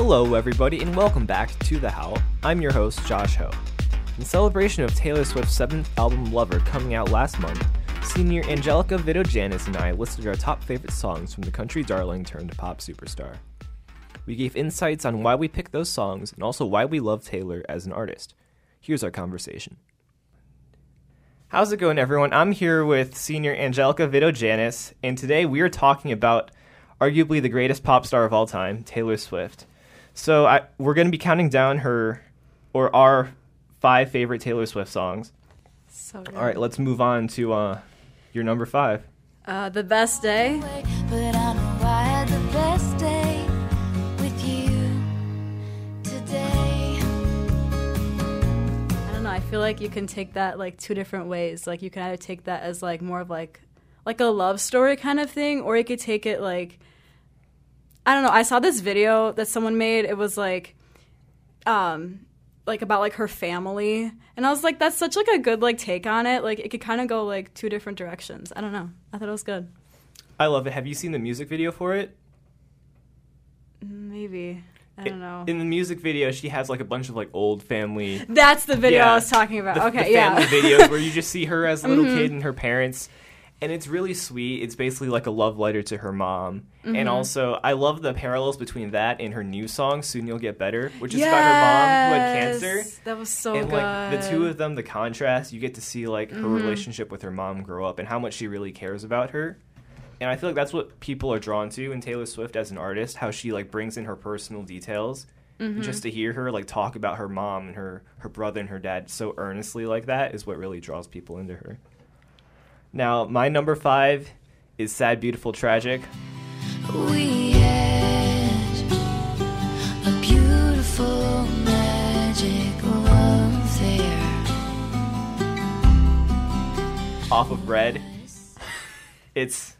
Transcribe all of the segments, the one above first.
Hello, everybody, and welcome back to The Howl. I'm your host, Josh Ho. In celebration of Taylor Swift's seventh album, Lover, coming out last month, senior Angelica Vitogiannis and I listed our top favorite songs from the country darling turned pop superstar. We gave insights on why we picked those songs and also why we love Taylor as an artist. Here's our conversation. How's it going, everyone? I'm here with senior Angelica Vitogiannis, and today we are talking about arguably the greatest pop star of all time, Taylor Swift. So I, we're going to be counting down her or our five favorite Taylor Swift songs. So good. All right, let's move on to uh, your number five. Uh, the best day. But I know I had the best day with you today. I don't know. I feel like you can take that like two different ways. Like you can either take that as like more of like like a love story kind of thing, or you could take it like I don't know. I saw this video that someone made. It was like um like about like her family and i was like that's such like a good like take on it like it could kind of go like two different directions i don't know i thought it was good I love it. Have you seen the music video for it? maybe i don't know In the music video, she has like a bunch of like old family. that's the video Yeah. i was talking about the, okay the yeah family videos where you just see her as a little kid and her parents. And it's really sweet. It's basically like a love letter to her mom. Mm-hmm. And also, I love the parallels between that and her new song, Soon You'll Get Better, which is about her mom who had cancer. That was so and good. like the two of them, the contrast, you get to see like her Mm-hmm. relationship with her mom grow up and how much she really cares about her. And I feel like that's what people are drawn to in Taylor Swift as an artist, how she like brings in her personal details. Mm-hmm. Just to hear her like talk about her mom and her her brother and her dad so earnestly like that is what really draws people into her. Now, my number 5 is Sad Beautiful Tragic. We had a beautiful magic love there. off of Red. It's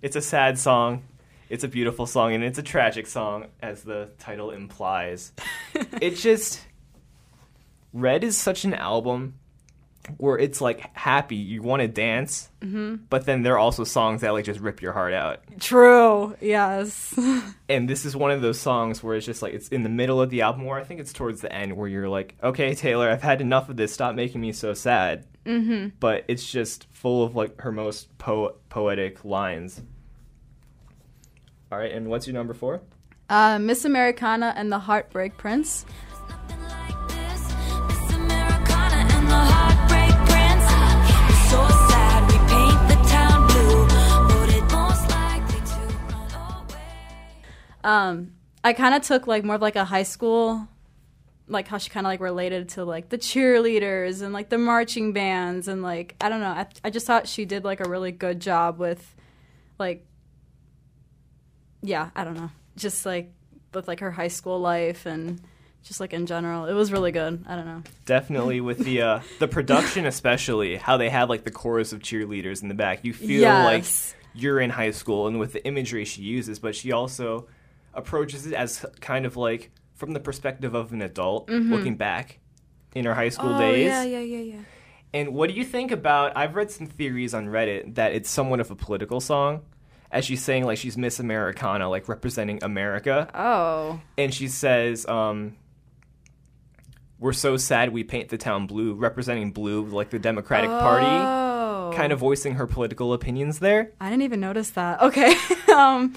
it's a sad song. It's a beautiful song and it's a tragic song as the title implies. it just Red is such an album where it's like happy, you want to dance, but then there are also songs that like just rip your heart out. True. Yes. And this is one of those songs where it's just like it's in the middle of the album, or I think it's towards the end, where you're like, okay, Taylor, I've had enough of this. Stop making me so sad. Mm-hmm. But it's just full of like her most po- poetic lines. All right, and what's your number four? uh, Miss Americana and the Heartbreak Prince. Um, I kind of took like more of like a high school, like how she kind of like related to like the cheerleaders and like the marching bands and like I don't know. I I just thought she did like a really good job with, like, yeah, I don't know, just like with like her high school life and just like in general, it was really good. I don't know. Definitely with the uh, the production, especially how they have like the chorus of cheerleaders in the back. You feel Yes. like you're in high school, and with the imagery she uses, but she also approaches it as kind of like from the perspective of an adult looking back in her high school days. Mm-hmm. yeah, yeah, yeah. And what do you think about? I've read some theories on Reddit that it's somewhat of a political song, as she's saying like she's Miss Americana, like representing America Oh, and she says, um, "We're so sad we paint the town blue, representing blue, like the Democratic Party." oh, Kind of voicing her political opinions there. I didn't even notice that. Okay. um,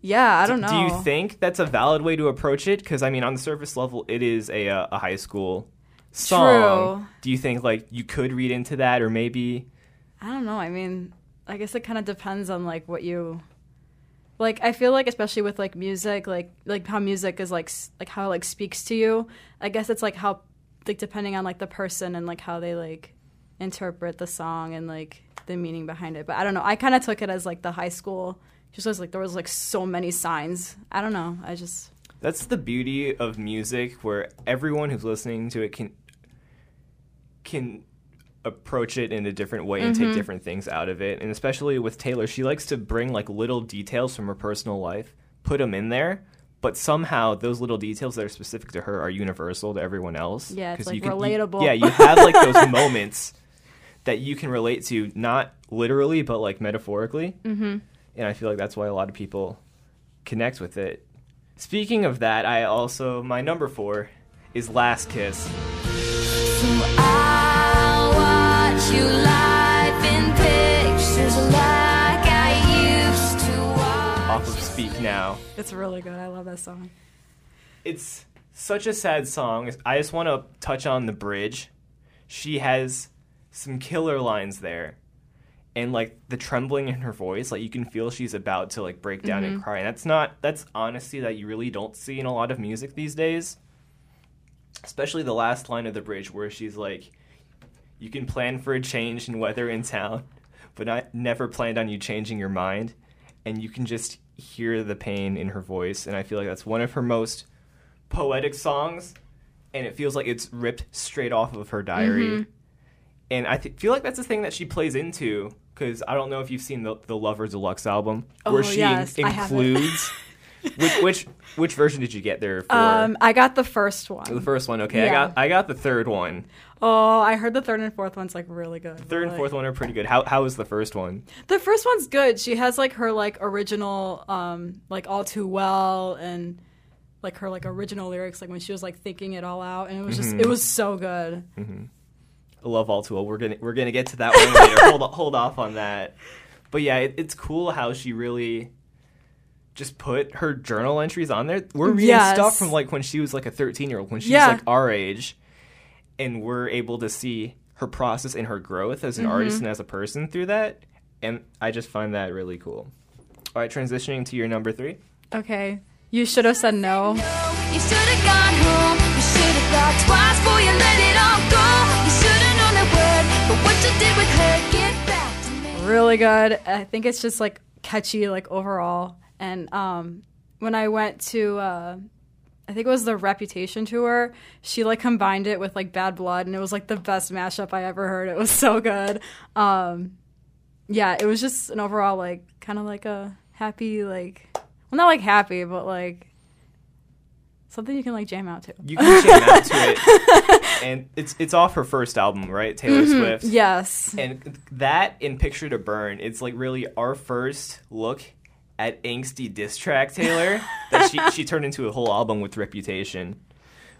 yeah, I don't know. Do you think that's a valid way to approach it? Because I mean, on the surface level, it is a uh, a high school song. True. Do you think like you could read into that, or maybe? I don't know. I mean, I guess it kind of depends on like what you like. I feel like especially with like music, like like how music is like like how it like speaks to you. I guess it's like how like depending on like the person and like how they like interpret the song and like the meaning behind it. But I don't know. I kind of took it as like the high school. Just was like there was like so many signs. I don't know. I just That's the beauty of music, where everyone who's listening to it can can approach it in a different way and take different things out of it. And especially with Taylor, she likes to bring like little details from her personal life, put them in there, but somehow those little details that are specific to her are universal to everyone else. Yeah, it's, like, you can, you- relatable. yeah, you have like those moments that you can relate to, not literally, but like metaphorically. Mm-hmm. And I feel like that's why a lot of people connect with it. Speaking of that, I also my number four is Last Kiss. So I watch you live in pictures like I used to watch. off of Speak Now. It's really good. I love that song. It's such a sad song. I just want to touch on the bridge. She has some killer lines there. And like the trembling in her voice, like you can feel she's about to like break down and mm-hmm. cry. And that's not that's honesty that you really don't see in a lot of music these days. Especially the last line of the bridge where she's like you can plan for a change in weather in town, but I never planned on you changing your mind. And you can just hear the pain in her voice. And I feel like that's one of her most poetic songs. And it feels like it's ripped straight off of her diary. Mm-hmm. And I th- feel like that's the thing that she plays into. Because I don't know if you've seen the, the Lover Deluxe album, where Oh, she yes, I have it. includes. which, which which version did you get there for? Um, I got the first one. the first one, okay. I got I got the third one. Oh, I heard the third and fourth one's like really good. Third and Like- fourth one are pretty good. How how was the first one? The first one's good. She has like her like original, um, like all too well, and like her like original lyrics, like when she was like thinking it all out, and it was just Mm-hmm. it was so good. I love all too well. We're gonna we're gonna get to that one later. hold hold off on that. But yeah, it, it's cool how she really just put her journal entries on there. We're reading Yes. stuff from like when she was like a 13 year old, when she's Yeah. like our age, and we're able to see her process and her growth as an mm-hmm. artist and as a person through that. And I just find that really cool. All right, transitioning to your number three. Okay, you should have said no. You really good. I think it's just like catchy, like overall. And um, when I went to, uh, I think it was the Reputation tour, she like combined it with like Bad Blood, and it was like the best mashup I ever heard. It was so good. Um, yeah, it was just an overall like kind of like a happy like, well, not like happy, but like something you can like jam out to. You can jam out to it, and it's it's off her first album, right? Taylor mm-hmm. Swift. Yes. And that in Picture to Burn, it's like really our first look at angsty diss track Taylor that she she turned into a whole album with Reputation.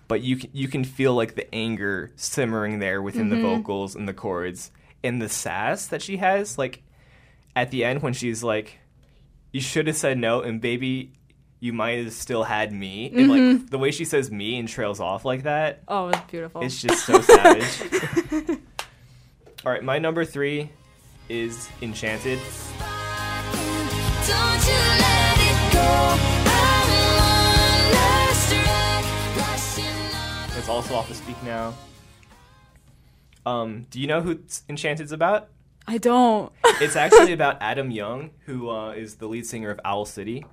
But you can, you can feel like the anger simmering there within the mm-hmm. vocals and the chords and the sass that she has like at the end when she's like you should have said no and baby you might have still had me and like the way she says me and trails off like that Oh, it's beautiful. it's just so savage. All right, my number three is Enchanted. Don't you let it go. I'm wonderstruck, lost in love. It's also off the Speak Now. Um, do you know who Enchanted's about? I don't. It's actually about Adam Young, who uh, is the lead singer of Owl City.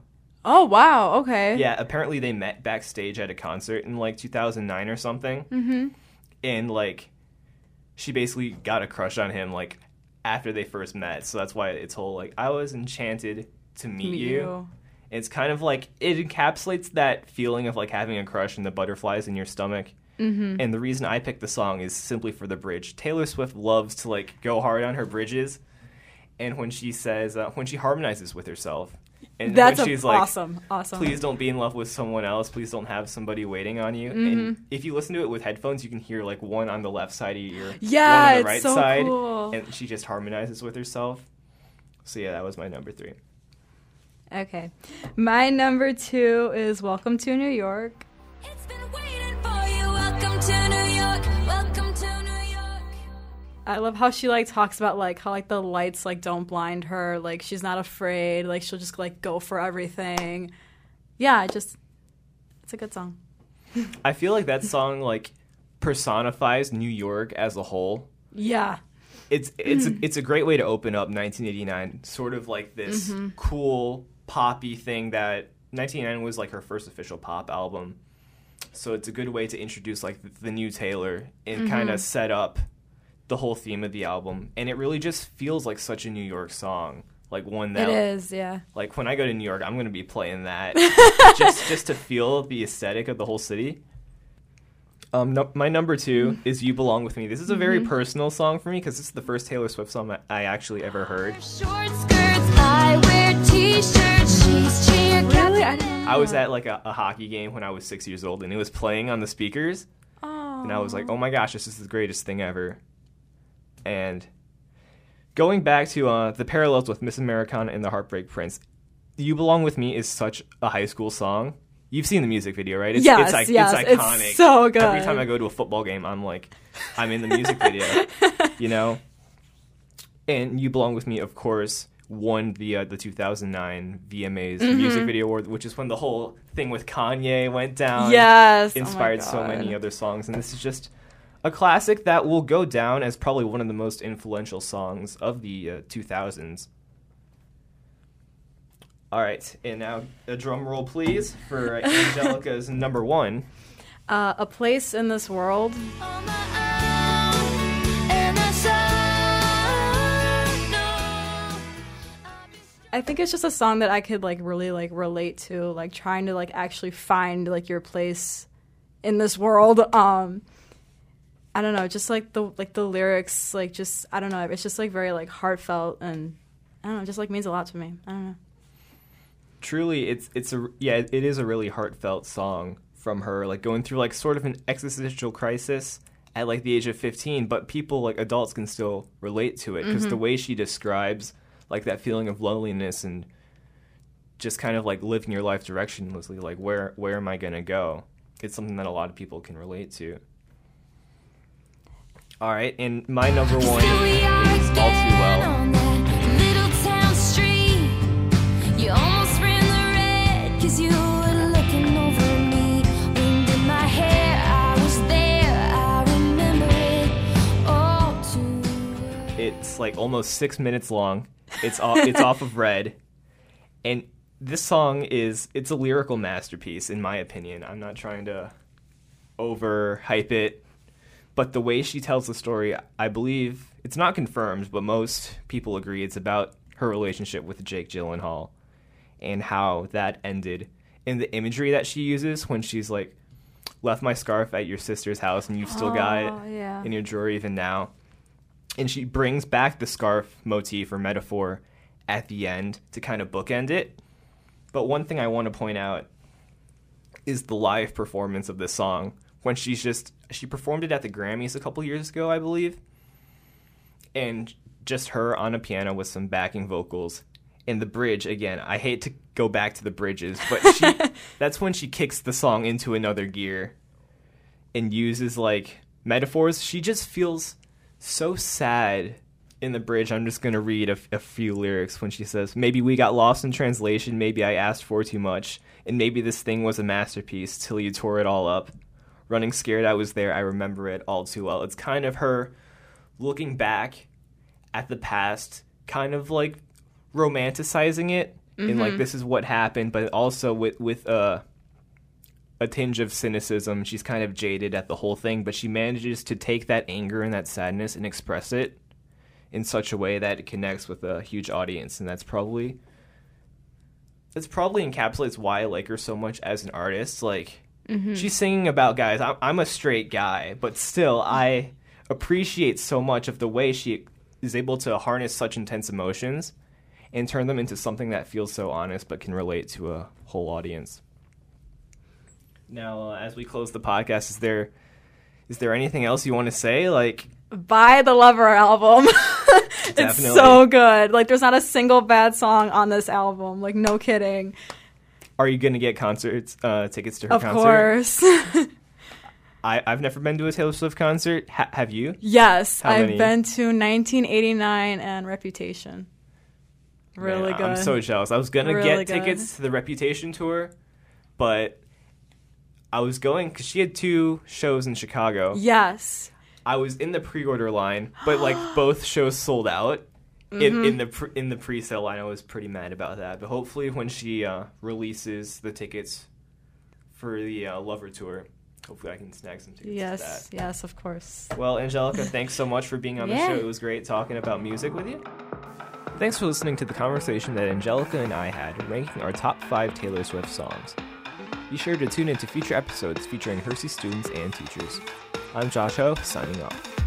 Oh wow. Okay. Yeah, apparently they met backstage at a concert in like 2009 or something. Mm-hmm. And like, she basically got a crush on him like after they first met. So that's why it's whole like I was enchanted to meet, Meet you. you. It's kind of like it encapsulates that feeling of like having a crush and the butterflies in your stomach. Mm-hmm. And the reason I picked the song is simply for the bridge. Taylor Swift loves to like go hard on her bridges, and when she says uh, when she harmonizes with herself, and That's when a- she's like, awesome. Awesome. please don't be in love with someone else. Please don't have somebody waiting on you. Mm-hmm. And if you listen to it with headphones, you can hear like one on the left side of your ear, Yeah, one on the right so side, cool. and she just harmonizes with herself. So yeah, that was my number three. Okay. My number two is Welcome to New York. It's I love how she like talks about like how like the lights like don't blind her, like she's not afraid, like she'll just like go for everything. Yeah, just it's a good song. I feel like that song like personifies New York as a whole. Yeah. It's it's a, it's a great way to open up 1989, sort of like this Mm-hmm. cool poppy thing that 1989 was like her first official pop album. So it's a good way to introduce like the, the new Taylor and kind Mm-hmm. of set up the whole theme of the album. And it really just feels like such a New York song, like one that It is, yeah. like when I go to New York, I'm going to be playing that just just to feel the aesthetic of the whole city. Um, no, my number two is "You Belong with Me." This is a very personal song for me because this is the first Taylor Swift song I- I actually ever heard. Short skirts, I wear t-shirts. She's cheer Really? I I was at like a, a hockey game when I was six years old, and it was playing on the speakers, Oh. and I was like, "Oh my gosh, this is the greatest thing ever!" And going back to uh, the parallels with Miss Americana and the Heartbreak Prince, "You Belong with Me" is such a high school song. You've seen the music video, right? It's, Yes, it's, yes, it's it's iconic. so good. Every time I go to a football game, I'm like, I'm in the music video, you know. And "You Belong with Me," of course, won the uh, the 2009 VMAs Mm-hmm. Music Video Award, which is when the whole thing with Kanye went down. Yes. oh inspired so many other songs, and this is just a classic that will go down as probably one of the most influential songs of the uh, 2000s. All right, and now a drum roll, please, for Angelica's number one. Uh, a place in this world. On my own, and that's all. No, I think it's just a song that I could like really like relate to, like trying to like actually find like your place in this world. Um I don't know, just like the like the lyrics, like just I don't know, it's just like very like heartfelt and I don't know, just like means a lot to me. I don't know. Truly, it's it's a yeah, it is a really heartfelt song from her, like going through like sort of an existential crisis at like the age of 15, but people like adults can still relate to it because the mm-hmm. way she describes like that feeling of loneliness and just kind of like living your life directionlessly, like where where am I gonna go? It's something that a lot of people can relate to. All right, and my number one Here we are is all too well. on that little town street. You almost ran the red 'cause you were looking over me. Wind in my hair, I was there. I remember it all too well. It's like almost six minutes long. It's off, it's off of Red, and this song is it's a lyrical masterpiece in my opinion. I'm not trying to overhype it, but the way she tells the story, I believe it's not confirmed, but most people agree it's about her relationship with Jake Gyllenhaal and how that ended. And the imagery that she uses when she's like, left my scarf at your sister's house and you've still got Oh, it yeah. in your drawer even now. And she brings back the scarf motif or metaphor at the end to kind of bookend it. But one thing I want to point out is the live performance of this song when she's just she performed it at the Grammys a couple years ago, I believe. And just her on a piano with some backing vocals. And the bridge again, I hate to go back to the bridges, but she that's when she kicks the song into another gear and uses like metaphors. She just feels so sad in the bridge. I'm just going to read a, a few lyrics when she says, Maybe we got lost in translation. Maybe I asked for too much. And maybe this thing was a masterpiece till you tore it all up. Running scared, I was there. I remember it all too well. It's kind of her looking back at the past, kind of like romanticizing it. And like, this is what happened, but also with, with, uh, a tinge of cynicism. She's kind of jaded at the whole thing, but she manages to take that anger and that sadness and express it in such a way that it connects with a huge audience, and that's probably that's probably encapsulates why I like her so much as an artist. Like she's singing about guys. I'm, I'm a straight guy, but still, I appreciate so much of the way she is able to harness such intense emotions and turn them into something that feels so honest but can relate to a whole audience. Now, uh, as we close the podcast, is there is there anything else you want to say? Like, Buy the Lover album. it's so good. Like there's not a single bad song on this album. Like no kidding. Are you going to get concerts uh, tickets to her Of concert? Of course. I, I've never been to a Taylor Swift concert. Ha- have you? yes, How I've many? been to 1989 and Reputation. Really Man, good. I'm so jealous. I was gonna Really get good. tickets to the Reputation tour, but I was going because she had two shows in Chicago. yes. I was in the pre-order line, but like both shows sold out. Mm-hmm. In, in the pre- in the pre-sale line, I was pretty mad about that. But hopefully, when she uh, releases the tickets for the uh, Lover tour, hopefully I can snag some tickets to Yes. that. Yes, of course. Well, Angelica, thanks so much for being on the Yeah. show. It was great talking about music with you. Thanks for listening to the conversation that Angelica and I had ranking our top five Taylor Swift songs. Be sure to tune into future episodes featuring Hersey students and teachers. I'm Josh Ho, signing off.